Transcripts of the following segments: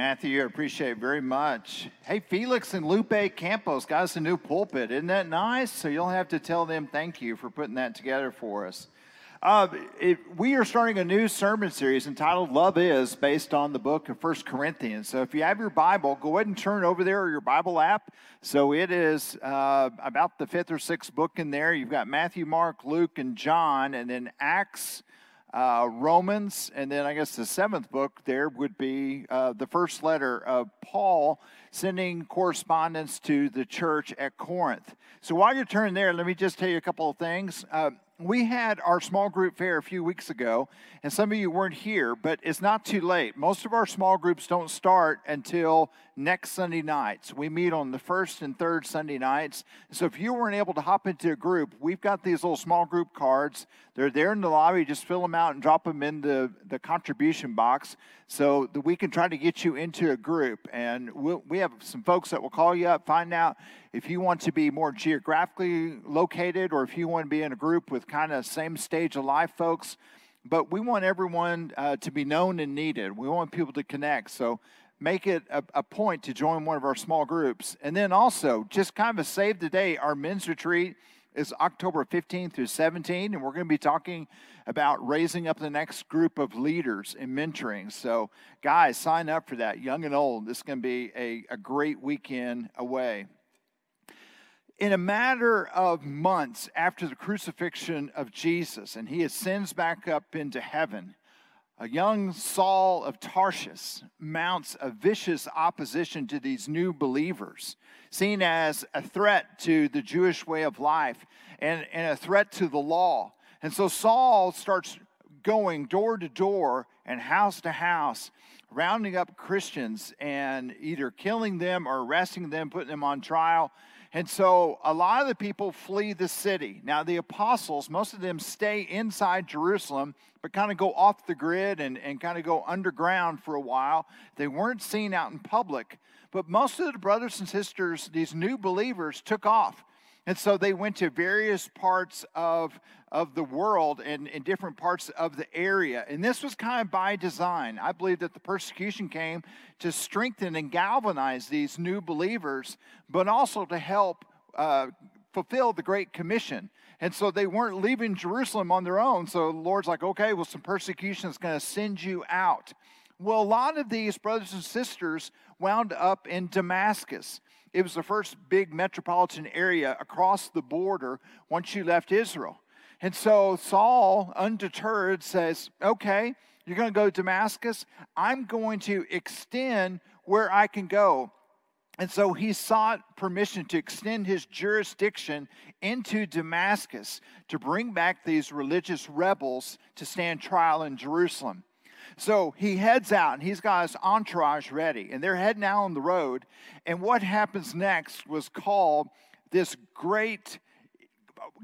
Matthew. I appreciate it very much. Hey, Felix and Lupe Campos got us a new pulpit. Isn't that nice? So you'll have to tell them thank you for putting that together for us. Uh, it, we are starting a new sermon series entitled Love Is, based on the book of First Corinthians. So if you have your Bible, go ahead and turn over there or your Bible app. So it is uh, about the fifth or sixth book in there. You've got Matthew, Mark, Luke, and John, and then Acts. Uh, Romans, and then I guess the seventh book there would be uh, the first letter of Paul sending correspondence to the church at Corinth. So while you're turning there, let me just tell you a couple of things. Uh, we had our small group fair a few weeks ago, and some of you weren't here, but it's not too late. Most of our small groups don't start until next Sunday nights. We meet on the first and third Sunday nights. So if you weren't able to hop into a group, we've got these little small group cards. They're there in the lobby. Just fill them out and drop them in the, the contribution box so that we can try to get you into a group. And we'll, we have some folks that will call you up, find out if you want to be more geographically located or if you want to be in a group with kind of same stage of life folks. But we want everyone uh, to be known and needed. We want people to connect. So make it a, a, point to join one of our small groups. And then also, just kind of save the day, our men's retreat is October 15th through 17, and we're going to be talking about raising up the next group of leaders in mentoring. So, guys, sign up for that, young and old. This is going to be a, a great weekend away. In a matter of months after the crucifixion of Jesus, and he ascends back up into heaven, a young Saul of Tarsus mounts a vicious opposition to these new believers, seen as a threat to the Jewish way of life and, and a threat to the law. And so Saul starts going door to door and house to house, rounding up Christians and either killing them or arresting them, putting them on trial. And so a lot of the people flee the city. Now, the apostles, most of them stay inside Jerusalem but kind of go off the grid and, and kind of go underground for a while. They weren't seen out in public, but most of the brothers and sisters, these new believers, took off. And so they went to various parts of, of the world and in different parts of the area. And this was kind of by design. I believe that the persecution came to strengthen and galvanize these new believers, but also to help uh, fulfill the Great Commission. And so they weren't leaving Jerusalem on their own. So the Lord's like, okay, well, some persecution is going to send you out. Well, a lot of these brothers and sisters wound up in Damascus. It was the first big metropolitan area across the border once you left Israel. And so Saul, undeterred, says, okay, you're going to go to Damascus. I'm going to extend where I can go. And so he sought permission to extend his jurisdiction into Damascus to bring back these religious rebels to stand trial in Jerusalem. So he heads out and he's got his entourage ready, and they're heading out on the road. And what happens next was called this great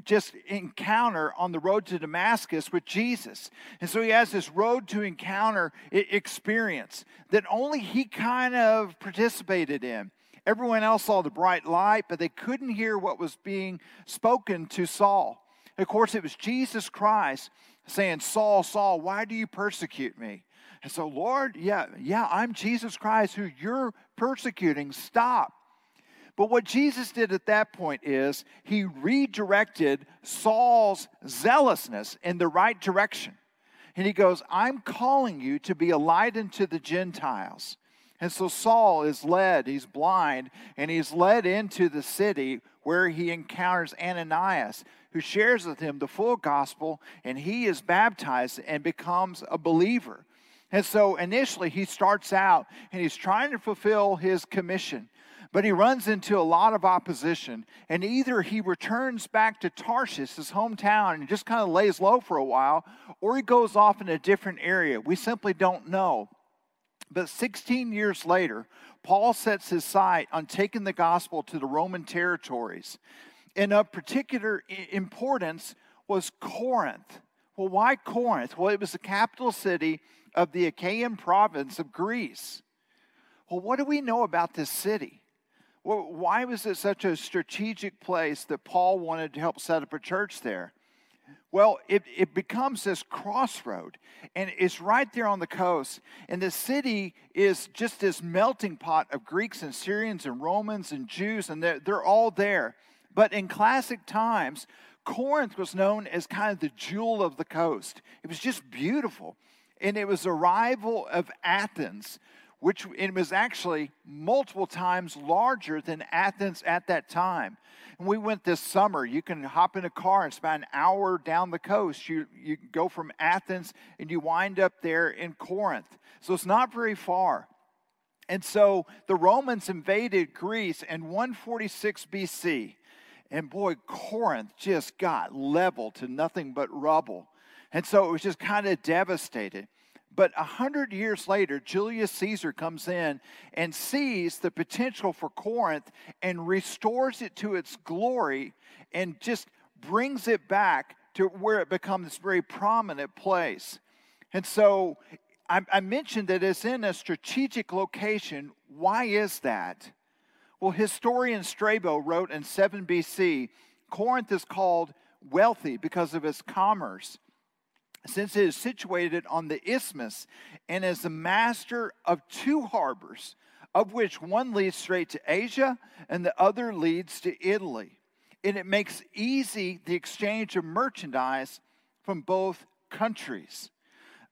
just encounter on the road to Damascus with Jesus. And so he has this road to encounter experience that only he kind of participated in. Everyone else saw the bright light, but they couldn't hear what was being spoken to Saul. Of course, it was Jesus Christ saying, Saul, Saul, why do you persecute me? And so, Lord, yeah, yeah, I'm Jesus Christ who you're persecuting. Stop. But what Jesus did at that point is he redirected Saul's zealousness in the right direction. And he goes, I'm calling you to be a light unto the Gentiles. And so Saul is led, he's blind, and he's led into the city where he encounters Ananias, who shares with him the full gospel, and he is baptized and becomes a believer. And so initially he starts out and he's trying to fulfill his commission, but he runs into a lot of opposition. And either he returns back to Tarsus, his hometown, and just kind of lays low for a while, or he goes off in a different area. We simply don't know. But 16 years later, Paul sets his sight on taking the gospel to the Roman territories. And of particular importance was Corinth. Well, why Corinth? Well, it was the capital city of the Achaean province of Greece. Well, what do we know about this city? Well, why was it such a strategic place that Paul wanted to help set up a church there? Well, it, it becomes this crossroad, and it's right there on the coast. And the city is just this melting pot of Greeks and Syrians and Romans and Jews, and they're, they're all there. But in classic times, Corinth was known as kind of the jewel of the coast. It was just beautiful. And it was a rival of Athens, which it was actually multiple times larger than Athens at that time. And we went this summer. You can hop in a car and spend an hour down the coast. You, you go from Athens and you wind up there in Corinth. So it's not very far. And so the Romans invaded Greece in 146 BC. And boy, Corinth just got leveled to nothing but rubble. And so it was just kind of devastated. But a hundred years later, Julius Caesar comes in and sees the potential for Corinth and restores it to its glory and just brings it back to where it becomes this very prominent place. And so I, I mentioned that it's in a strategic location. Why is that? Well, historian Strabo wrote in 7 BC Corinth is called wealthy because of its commerce since it is situated on the isthmus and is the master of two harbors, of which one leads straight to Asia and the other leads to Italy. And it makes easy the exchange of merchandise from both countries.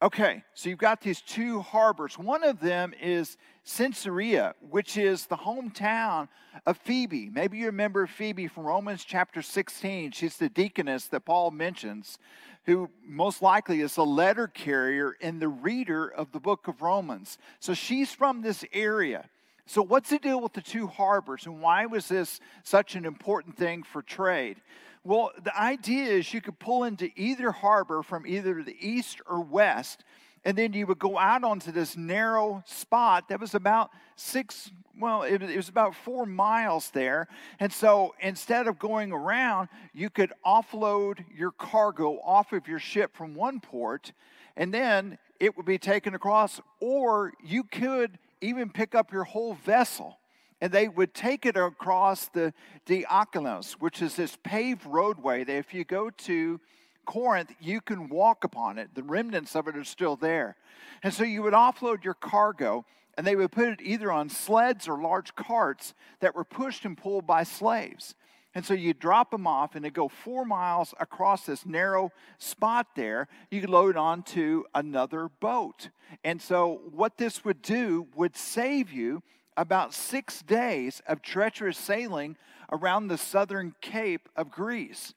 Okay, so you've got these two harbors. One of them is Cenchreae, which is the hometown of Phoebe. Maybe you remember Phoebe from Romans chapter 16. She's the deaconess that Paul mentions who most likely is a letter carrier and the reader of the book of Romans. So she's from this area. So, what's the deal with the two harbors, and why was this such an important thing for trade? Well, the idea is you could pull into either harbor from either the east or west and then you would go out onto this narrow spot that was about six well it, it, was about four miles there. And so instead of going around you could offload your cargo off of your ship from one port and then it would be taken across or you could even pick up your whole vessel and they would take it across the Diolkos, which is this paved roadway that if you go to Corinth, you can walk upon it. The remnants of it are still there. And so you would offload your cargo, and they would put it either on sleds or large carts that were pushed and pulled by slaves. And so you drop them off, and they go four miles across this narrow spot there. You could load onto another boat. And so, what this would do would save you about six days of treacherous sailing around the southern cape of Greece.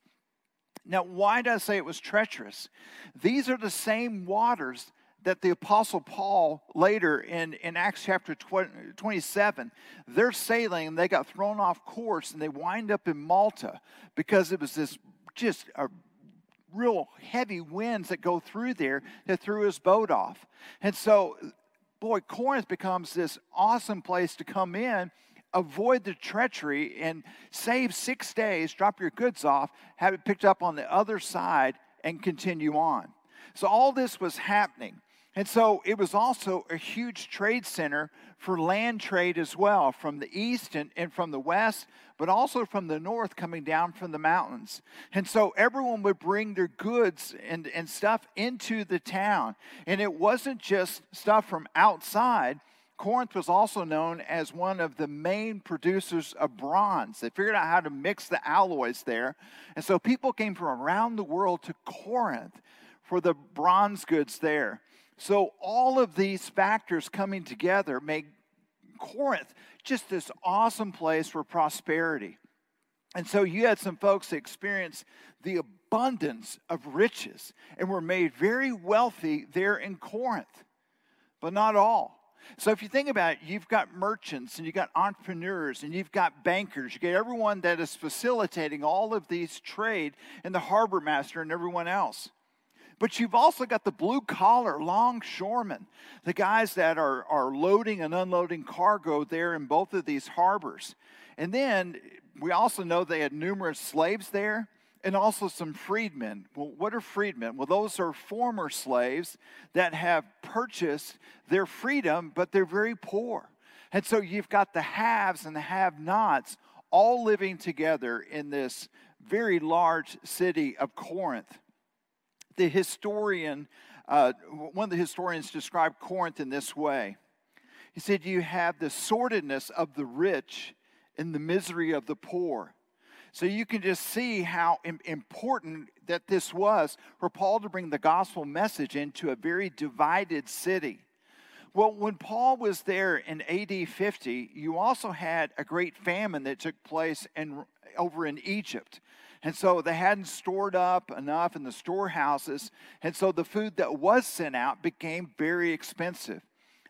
Now, why did I say it was treacherous? These are the same waters that the Apostle Paul later in, in Acts chapter 20, 27, they're sailing and they got thrown off course and they wind up in Malta because it was this just a real heavy winds that go through there that threw his boat off. And so, boy, Corinth becomes this awesome place to come in avoid the treachery and save six days, drop your goods off, have it picked up on the other side, and continue on. So all this was happening. And so it was also a huge trade center for land trade as well, from the east and, and from the west, but also from the north coming down from the mountains. And so everyone would bring their goods and, and stuff into the town. And it wasn't just stuff from outside, Corinth was also known as one of the main producers of bronze. They figured out how to mix the alloys there. And so people came from around the world to Corinth for the bronze goods there. So all of these factors coming together make Corinth just this awesome place for prosperity. And so you had some folks that experienced the abundance of riches and were made very wealthy there in Corinth, but not all. So if you think about it, you've got merchants and you've got entrepreneurs and you've got bankers. You get everyone that is facilitating all of these trade and the harbor master and everyone else. But you've also got the blue collar longshoremen, the guys that are, are loading and unloading cargo there in both of these harbors. And then we also know they had numerous slaves there and also some freedmen. Well, what are freedmen? Well, those are former slaves that have purchased their freedom, but they're very poor. And so you've got the haves and the have nots all living together in this very large city of Corinth. The historian, uh, one of the historians described Corinth in this way. He said, You have the sordidness of the rich and the misery of the poor. So you can just see how important that this was for Paul to bring the gospel message into a very divided city. Well, when Paul was there in AD 50, you also had a great famine that took place in, over in Egypt. And so they hadn't stored up enough in the storehouses. And so the food that was sent out became very expensive.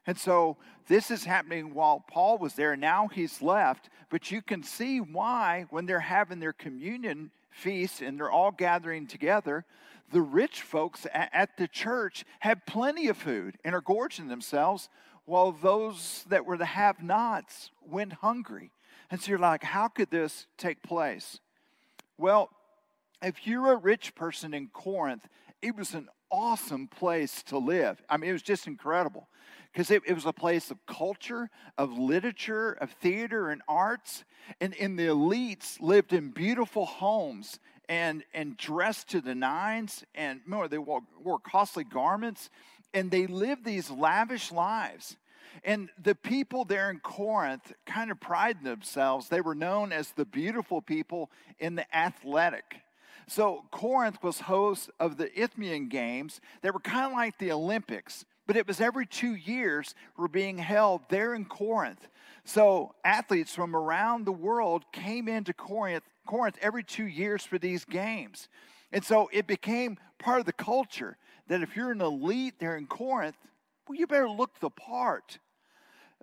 And so this is happening while Paul was there. Now he's left. But you can see why, when they're having their communion feast and they're all gathering together, the rich folks at the church have plenty of food and are gorging themselves, while those that were the have nots went hungry. And so you're like, how could this take place? Well, if you're a rich person in Corinth, it was an awesome place to live. I mean, it was just incredible because it, it, was a place of culture, of literature, of theater and arts. And, and the elites lived in beautiful homes and, and dressed to the nines. And more, they wore, wore costly garments. And they lived these lavish lives. And the people there in Corinth kind of prided themselves. They were known as the beautiful people in the athletic. So Corinth was host of the Isthmian Games. They were kind of like the Olympics, but it was every two years were being held there in Corinth. So athletes from around the world came into Corinth, Corinth every two years for these games. And so it became part of the culture that if you're an elite there in Corinth, well, you better look the part.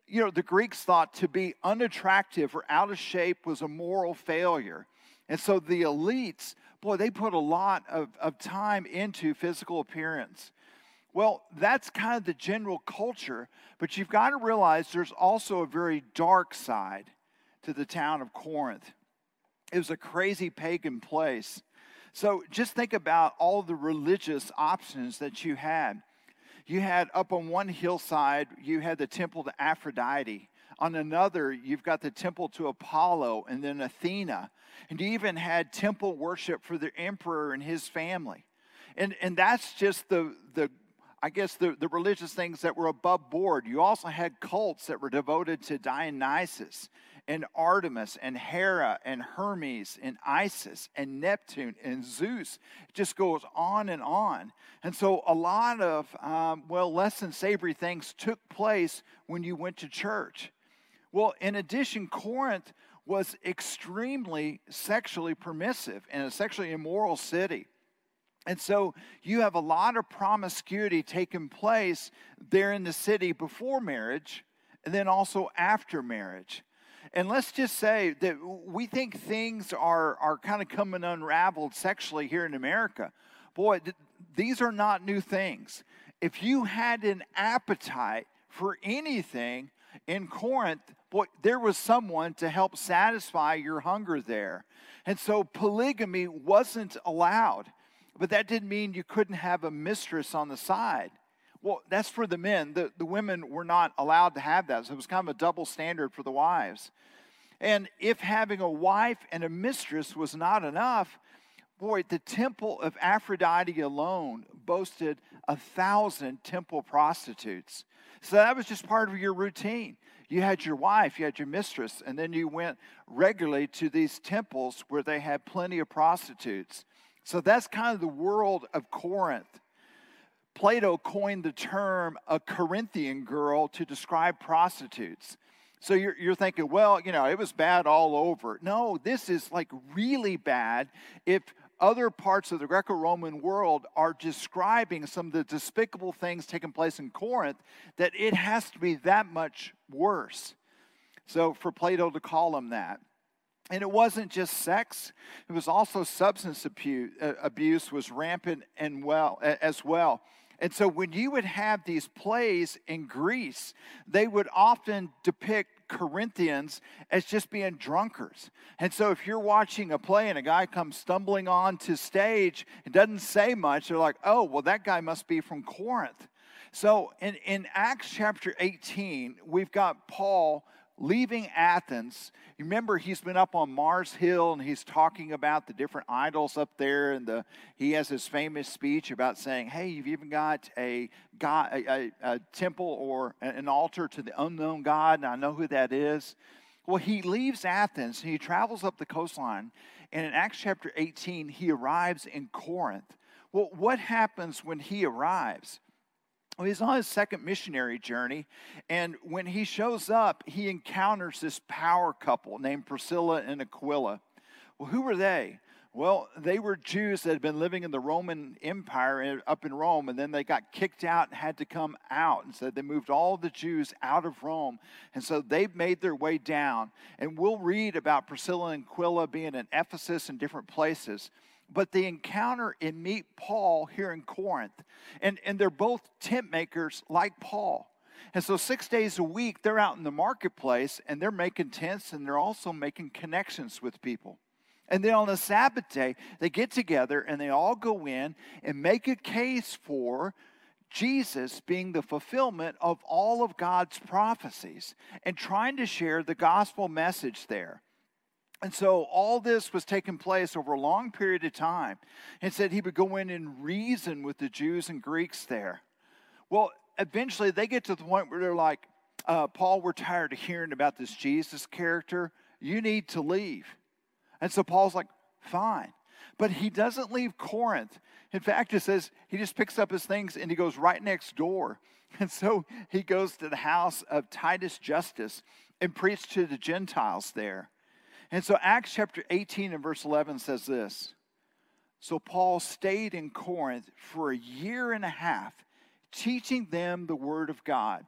You know, the Greeks thought to be unattractive or out of shape was a moral failure. And so the elites boy, they put a lot of, of time into physical appearance. Well, that's kind of the general culture, but you've got to realize there's also a very dark side to the town of Corinth. It was a crazy pagan place. So just think about all the religious options that you had. You had up on one hillside, you had the temple to Aphrodite. On another, you've got the temple to Apollo and then Athena. And you even had temple worship for the emperor and his family. And, and that's just the, the I guess, the, the religious things that were above board. You also had cults that were devoted to Dionysus and Artemis and Hera and Hermes and Isis and Neptune and Zeus. It just goes on and on. And so a lot of, um, well, less than savory things took place when you went to church. Well, in addition, Corinth was extremely sexually permissive and a sexually immoral city. And so you have a lot of promiscuity taking place there in the city before marriage and then also after marriage. And let's just say that we think things are, are kind of coming unraveled sexually here in America. Boy, th- these are not new things. If you had an appetite for anything in Corinth, boy, there was someone to help satisfy your hunger there. And so polygamy wasn't allowed, but that didn't mean you couldn't have a mistress on the side. Well, that's for the men. The, the women were not allowed to have that. So it was kind of a double standard for the wives. And if having a wife and a mistress was not enough, boy, the temple of Aphrodite alone boasted a thousand temple prostitutes. So that was just part of your routine you had your wife, you had your mistress, and then you went regularly to these temples where they had plenty of prostitutes. So that's kind of the world of Corinth. Plato coined the term a Corinthian girl to describe prostitutes. So you're, you're thinking, well, you know, it was bad all over. No, this is like really bad if other parts of the Greco Roman world are describing some of the despicable things taking place in Corinth, that it has to be that much worse. So for Plato to call them that. And it wasn't just sex, it was also substance abuse, uh, abuse was rampant and well, as well. And so when you would have these plays in Greece, they would often depict Corinthians as just being drunkards. And so if you're watching a play and a guy comes stumbling onto stage and doesn't say much, they're like, oh, well, that guy must be from Corinth. So in, in Acts chapter 18, we've got Paul leaving Athens, remember he's been up on Mars Hill and he's talking about the different idols up there, and the he has his famous speech about saying, "Hey, you've even got a god, a, a, a temple or an altar to the unknown God, and I know who that is." Well, he leaves Athens and he travels up the coastline, and in Acts chapter 18, he arrives in Corinth. Well, what happens when he arrives? Well, he's on his second missionary journey, and when he shows up, he encounters this power couple named Priscilla and Aquila. Well, who were they? Well, they were Jews that had been living in the Roman Empire up in Rome, and then they got kicked out and had to come out. And so they moved all the Jews out of Rome. And so they made their way down. And we'll read about Priscilla and Aquila being in Ephesus and different places but they encounter and meet Paul here in Corinth. And, and they're both tent makers like Paul. And so, six days a week, they're out in the marketplace and they're making tents and they're also making connections with people. And then on the Sabbath day, they get together and they all go in and make a case for Jesus being the fulfillment of all of God's prophecies and trying to share the gospel message there. And so all this was taking place over a long period of time. And said he would go in and reason with the Jews and Greeks there. Well, eventually they get to the point where they're like, uh, Paul, we're tired of hearing about this Jesus character. You need to leave. And so Paul's like, fine. But he doesn't leave Corinth. In fact, it says he just picks up his things and he goes right next door. And so he goes to the house of Titus Justus and preached to the Gentiles there. And so Acts chapter 18 and verse 11 says this So Paul stayed in Corinth for a year and a half, teaching them the word of God.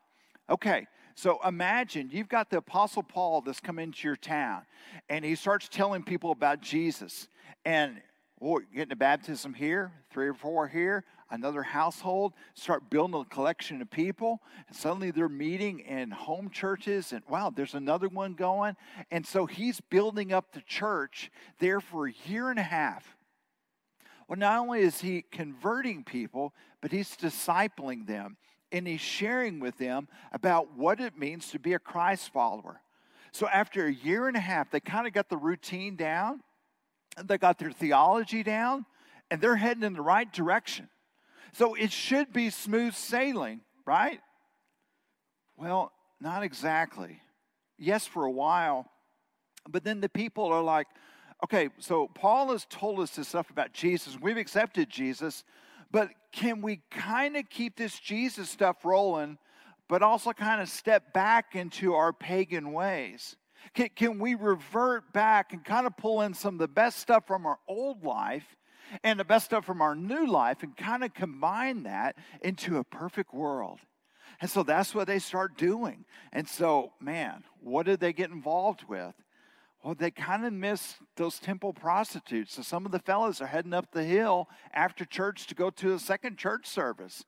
Okay, so imagine you've got the Apostle Paul that's come into your town, and he starts telling people about Jesus. And oh, getting a baptism here, three or four here, another household, start building a collection of people, and suddenly they're meeting in home churches, and wow, there's another one going. And so he's building up the church there for a year and a half. Well, not only is he converting people, but he's discipling them and he's sharing with them about what it means to be a Christ follower. So after a year and a half, they kind of got the routine down, they got their theology down, and they're heading in the right direction. So it should be smooth sailing, right? Well, not exactly. Yes, for a while. But then the people are like, okay, so Paul has told us this stuff about Jesus. We've accepted Jesus, but can we kind of keep this Jesus stuff rolling, but also kind of step back into our pagan ways? Can, can we revert back and kind of pull in some of the best stuff from our old life and the best stuff from our new life and kind of combine that into a perfect world. And so that's what they start doing. And so, man, what did they get involved with? Well, they kind of miss those temple prostitutes. So some of the fellows are heading up the hill after church to go to a second church service.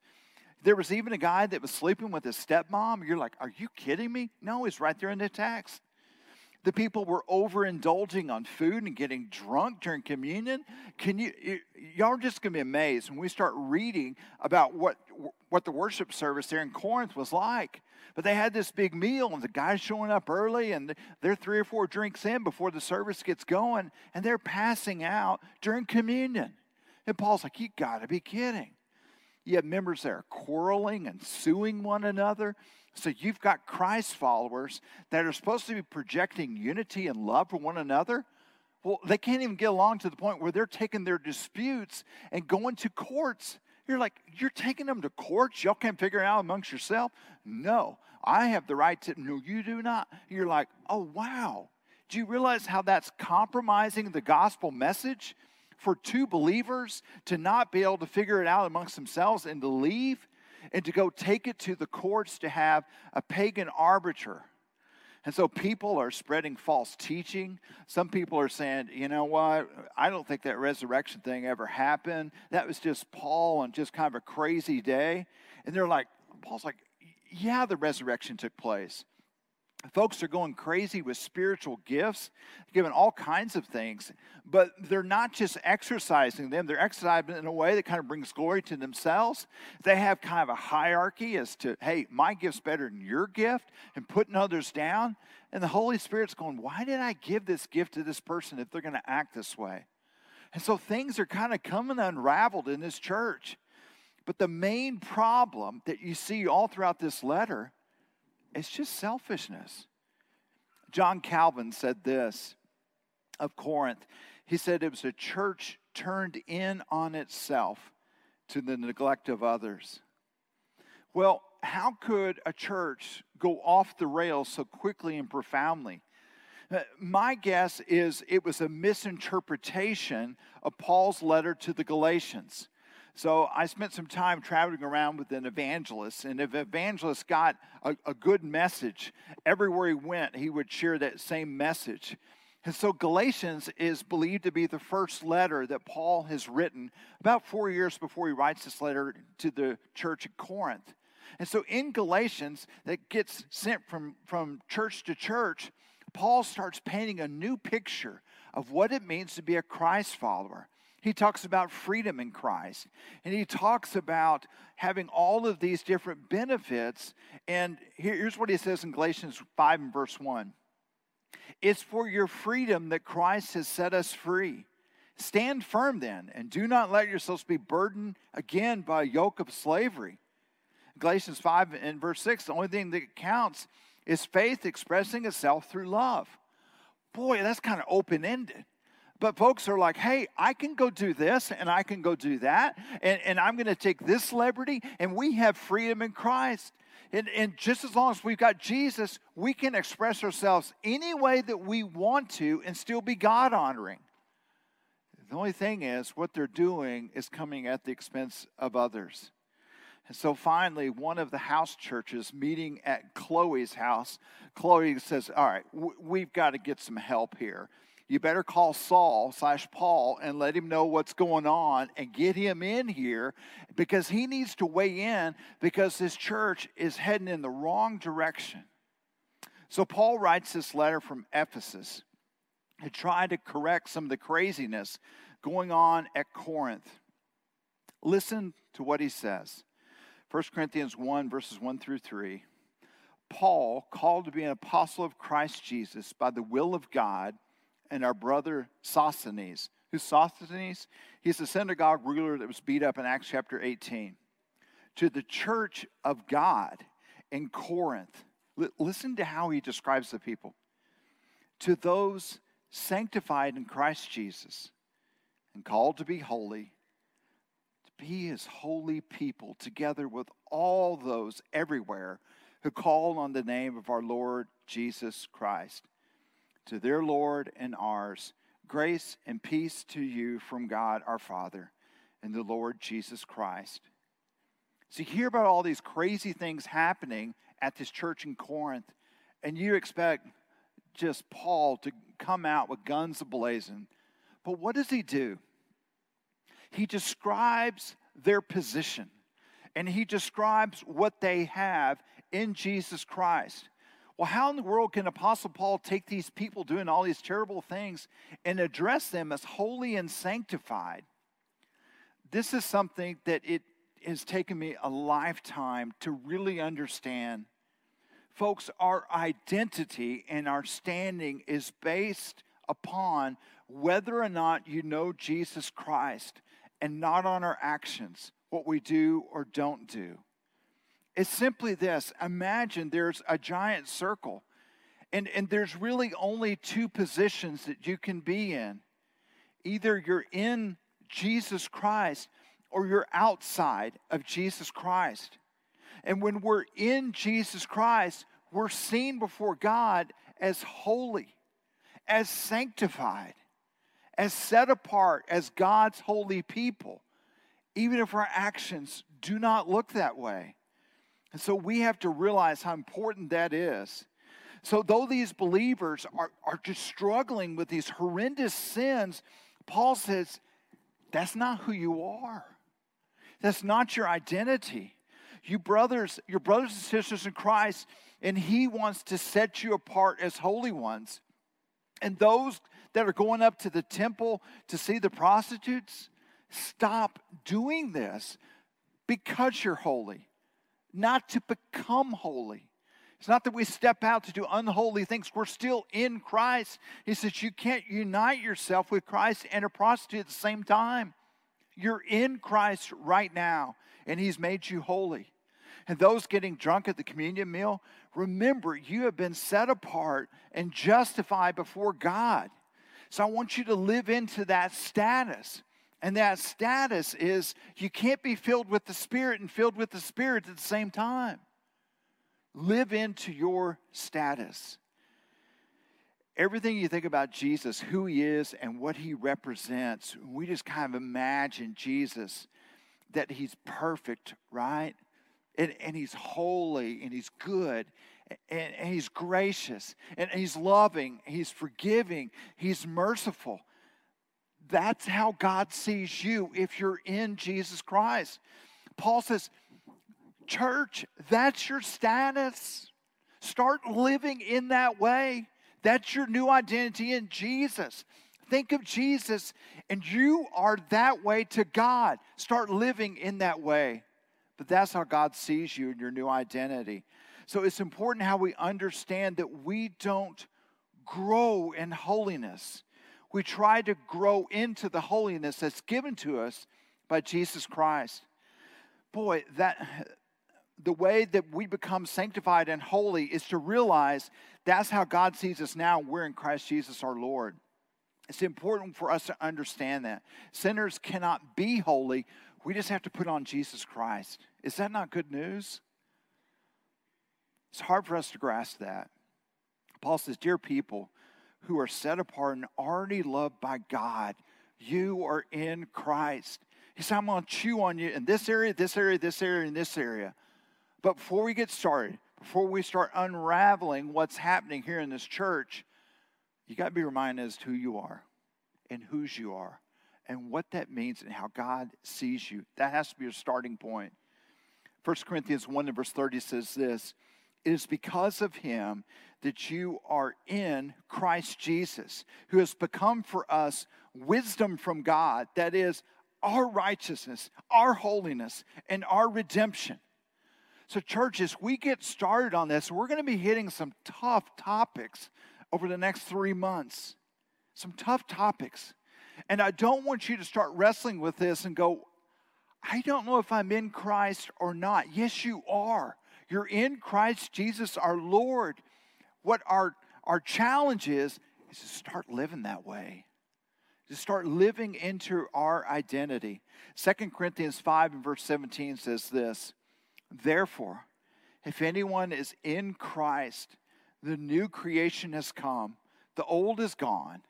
There was even a guy that was sleeping with his stepmom. You're like, are you kidding me? No, he's right there in the text. The people were overindulging on food and getting drunk during communion. Can you, y'all are just going to be amazed when we start reading about what, what the worship service there in Corinth was like. But they had this big meal, and the guy's showing up early, and they're three or four drinks in before the service gets going, and they're passing out during communion. And Paul's like, You got to be kidding. You have members that are quarreling and suing one another. So you've got Christ followers that are supposed to be projecting unity and love for one another. Well, they can't even get along to the point where they're taking their disputes and going to courts. You're like, you're taking them to courts? Y'all can't figure it out amongst yourself? No, I have the right to. No, you do not. You're like, oh, wow. Do you realize how that's compromising the gospel message for two believers to not be able to figure it out amongst themselves and to leave? And to go take it to the courts to have a pagan arbiter. And so people are spreading false teaching. Some people are saying, you know what, I don't think that resurrection thing ever happened. That was just Paul and just kind of a crazy day. And they're like, Paul's like, yeah, the resurrection took place. Folks are going crazy with spiritual gifts, given all kinds of things, but they're not just exercising them, they're exercising in a way that kind of brings glory to themselves. They have kind of a hierarchy as to, hey, my gift's better than your gift, and putting others down. And the Holy Spirit's going, why did I give this gift to this person if they're going to act this way? And so things are kind of coming unraveled in this church. But the main problem that you see all throughout this letter is just selfishness. John Calvin said this of Corinth. He said it was a church turned in on itself to the neglect of others. Well, how could a church go off the rails so quickly and profoundly? Uh, my guess is it was a misinterpretation of Paul's letter to the Galatians. So I spent some time traveling around with an evangelist, and if evangelist got a, a, good message, everywhere he went, he would share that same message. And so Galatians is believed to be the first letter that Paul has written about four years before he writes this letter to the church at Corinth. And so in Galatians, that gets sent from, from church to church, Paul starts painting a new picture of what it means to be a Christ follower. He talks about freedom in Christ, and he talks about having all of these different benefits. And here's what he says in Galatians 5 and verse 1 It's for your freedom that Christ has set us free. Stand firm then, and do not let yourselves be burdened again by a yoke of slavery. Galatians 5 and verse 6 the only thing that counts is faith expressing itself through love. Boy, that's kind of open ended. But folks are like, hey, I can go do this and I can go do that, and, and I'm going to take this celebrity, and we have freedom in Christ. And, and just as long as we've got Jesus, we can express ourselves any way that we want to and still be God honoring. The only thing is, what they're doing is coming at the expense of others. And so finally, one of the house churches meeting at Chloe's house, Chloe says, All right, we've got to get some help here. You better call Saul slash Paul and let him know what's going on and get him in here because he needs to weigh in because this church is heading in the wrong direction. So Paul writes this letter from Ephesus to try to correct some of the craziness going on at Corinth. Listen to what he says. 1 Corinthians 1, verses 1 through 3. Paul, called to be an apostle of Christ Jesus by the will of God, and our brother Sosthenes. Who's Sosthenes? He's the synagogue ruler that was beat up in Acts chapter 18. To the church of God in Corinth, listen to how he describes the people. To those sanctified in Christ Jesus and called to be holy, to be his holy people together with all those everywhere who call on the name of our Lord Jesus Christ. To their Lord and ours, grace and peace to you from God our Father and the Lord Jesus Christ. So you hear about all these crazy things happening at this church in Corinth, and you expect just Paul to come out with guns ablazing. But what does he do? he describes their position and he describes what they have in Jesus Christ. Well, how in the world can Apostle Paul take these people doing all these terrible things and address them as holy and sanctified? This is something that it has taken me a lifetime to really understand. Folks, our identity and our standing is based upon whether or not you know Jesus Christ and not on our actions, what we do or don't do. It's simply this imagine there's a giant circle, and, and there's really only two positions that you can be in. Either you're in Jesus Christ or you're outside of Jesus Christ. And when we're in Jesus Christ, we're seen before God as holy, as sanctified as set apart as God's holy people, even if our actions do not look that way. And so we have to realize how important that is. So, though these believers are, are just struggling with these horrendous sins, Paul says, that's not who you are. That's not your identity. You brothers, your brothers and sisters in Christ, and He wants to set you apart as holy ones. And those that are going up to the temple to see the prostitutes, stop doing this because you're holy, not to become holy. It's not that we step out to do unholy things. We're still in Christ. He says you can't unite yourself with Christ and a prostitute at the same time. You're in Christ right now, and He's made you holy. And those getting drunk at the communion meal, remember you have been set apart and justified before God. So I want you to live into that status. And that status is you can't be filled with the Spirit and filled with the Spirit at the same time. Live into your status. Everything you think about Jesus, who he is, and what he represents, we just kind of imagine Jesus that he's perfect, right? And, and he's holy and he's good and, and he's gracious and he's loving, he's forgiving, he's merciful. That's how God sees you if you're in Jesus Christ. Paul says, Church, that's your status. Start living in that way. That's your new identity in Jesus. Think of Jesus, and you are that way to God. Start living in that way. But that's how God sees you in your new identity. So it's important how we understand that we don't grow in holiness. We try to grow into the holiness that's given to us by Jesus Christ. Boy, that the way that we become sanctified and holy is to realize that's how God sees us now. We're in Christ Jesus our Lord. It's important for us to understand that. Sinners cannot be holy. We just have to put on Jesus Christ. Is that not good news? It's hard for us to grasp that. Paul says, Dear people who are set apart and already loved by God, you are in Christ. He said, I'm going to chew on you in this area, this area, this area, and this area. But before we get started, before we start unraveling what's happening here in this church, you got to be reminded as to who you are and whose you are and what that means and how God sees you. That has to be your starting point. 1 Corinthians 1 and verse 30 says this It is because of him that you are in Christ Jesus, who has become for us wisdom from God, that is, our righteousness, our holiness, and our redemption. So, churches, we get started on this. We're going to be hitting some tough topics over the next three months. Some tough topics. And I don't want you to start wrestling with this and go, I don't know if I'm in Christ or not. Yes, you are. You're in Christ Jesus our Lord. What our, our challenge is, is to start living that way. To start living into our identity. Second Corinthians 5 and verse 17 says this Therefore, if anyone is in Christ, the new creation has come. The old is gone,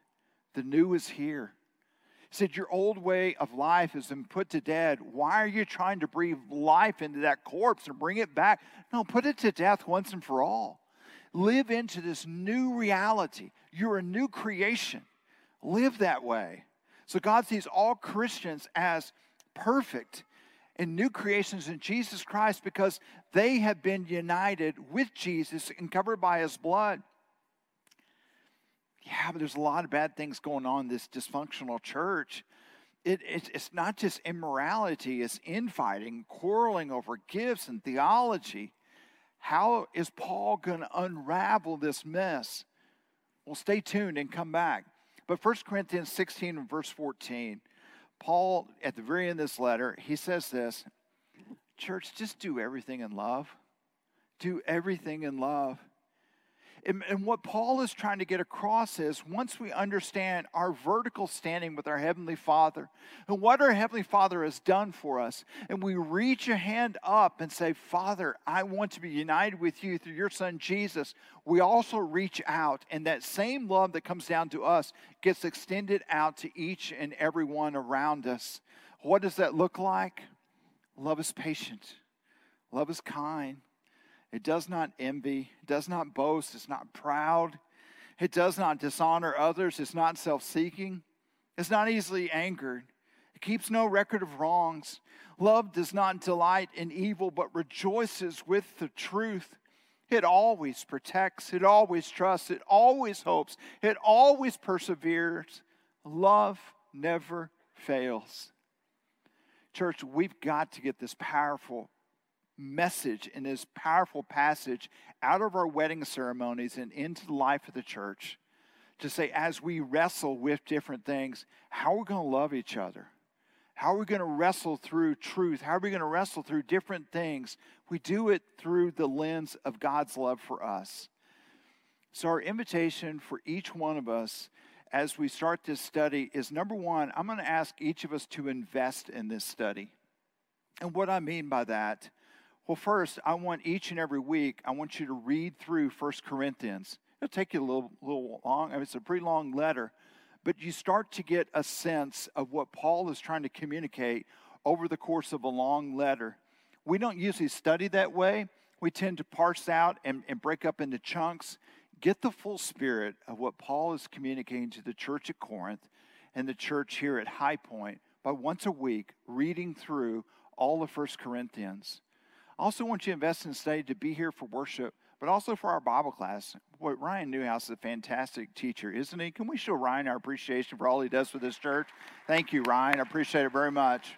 the new is here. Said, Your old way of life has been put to death. Why are you trying to breathe life into that corpse and bring it back? No, put it to death once and for all. Live into this new reality. You're a new creation. Live that way. So God sees all Christians as perfect and new creations in Jesus Christ because they have been united with Jesus and covered by his blood. Yeah, but there's a lot of bad things going on in this dysfunctional church. It, it, it's not just immorality, it's infighting, quarreling over gifts and theology. How is Paul going to unravel this mess? Well, stay tuned and come back. But 1 Corinthians 16 and verse 14 Paul, at the very end of this letter, he says this Church, just do everything in love. Do everything in love. And, and, what Paul is trying to get across is once we understand our vertical standing with our Heavenly Father and what our Heavenly Father has done for us, and we reach a hand up and say, Father, I want to be united with you through your Son Jesus, we also reach out, and that same love that comes down to us gets extended out to each and every one around us. What does that look like? Love is patient, love is kind. It does not envy, it does not boast, it's not proud, it does not dishonor others, it's not self seeking, it's not easily angered, it keeps no record of wrongs. Love does not delight in evil, but rejoices with the truth. It always protects, it always trusts, it always hopes, it always perseveres. Love never fails. Church, we've got to get this powerful message in this powerful passage out of our wedding ceremonies and into the life of the church to say, as we wrestle with different things, how are we going to love each other? How are we going to wrestle through truth? How are we going to wrestle through different things? We do it through the lens of God's love for us. So, our invitation for each one of us as we start this study is number one, I'm going to ask each of us to invest in this study. And what I mean by that, well, first, I want each and every week, I want you to read through First Corinthians. It'll take you a little, little long. I mean, it's a pretty long letter, but you start to get a sense of what Paul is trying to communicate over the course of a long letter. We don't usually study that way. We tend to parse out and, and break up into chunks. Get the full spirit of what Paul is communicating to the church at Corinth and the church here at High Point by once a week reading through all of First Corinthians. I also want you to invest in study to be here for worship but also for our Bible class. Boy, Ryan Newhouse is a fantastic teacher, isn't he? Can we show Ryan our appreciation for all he does for this church? Thank you, Ryan. I appreciate it very much.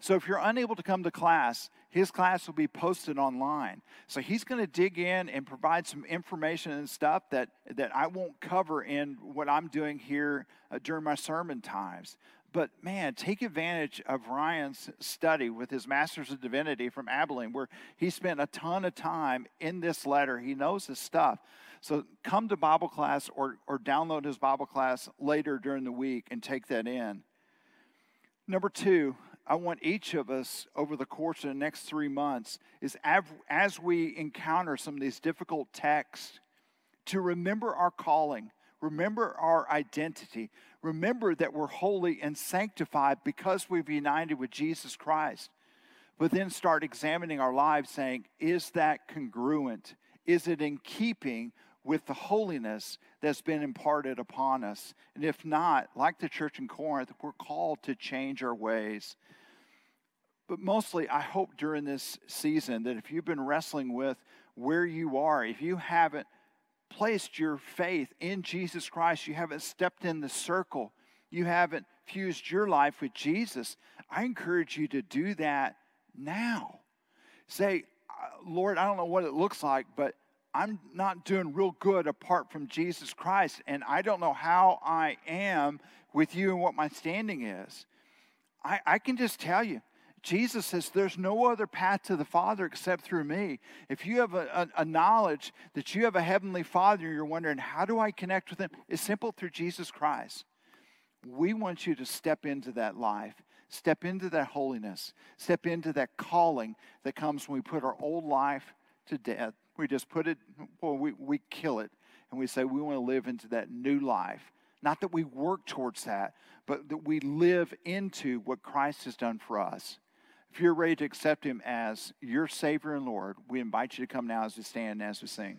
So if you're unable to come to class, his class will be posted online. So he's going to dig in and provide some information and stuff that, that I won't cover in what I'm doing here uh, during my sermon times. But man, take advantage of Ryan's study with his Master's of Divinity from Abilene, where he spent a ton of time in this letter. He knows his stuff. So come to Bible class or, or download his Bible class later during the week and take that in. Number two, I want each of us over the course of the next three months is as we encounter some of these difficult texts to remember our calling Remember our identity. Remember that we're holy and sanctified because we've united with Jesus Christ. But then start examining our lives saying, is that congruent? Is it in keeping with the holiness that's been imparted upon us? And if not, like the church in Corinth, we're called to change our ways. But mostly, I hope during this season that if you've been wrestling with where you are, if you haven't placed your faith in Jesus Christ, you haven't stepped in the circle, you haven't fused your life with Jesus, I encourage you to do that now. Say, uh, Lord, I don't know what it looks like, but I'm not doing real good apart from Jesus Christ, and I don't know how I am with you and what my standing is. I, I can just tell you, Jesus says, There's no other path to the Father except through me. If you have a, a, a, knowledge that you have a heavenly Father, you're wondering, How do I connect with Him? It's simple through Jesus Christ. We want you to step into that life, step into that holiness, step into that calling that comes when we put our old life to death. We just put it, well, we, we kill it, and we say we want to live into that new life. Not that we work towards that, but that we live into what Christ has done for us. If you're ready to accept Him as your Savior and Lord, we invite you to come now as we stand and as we sing.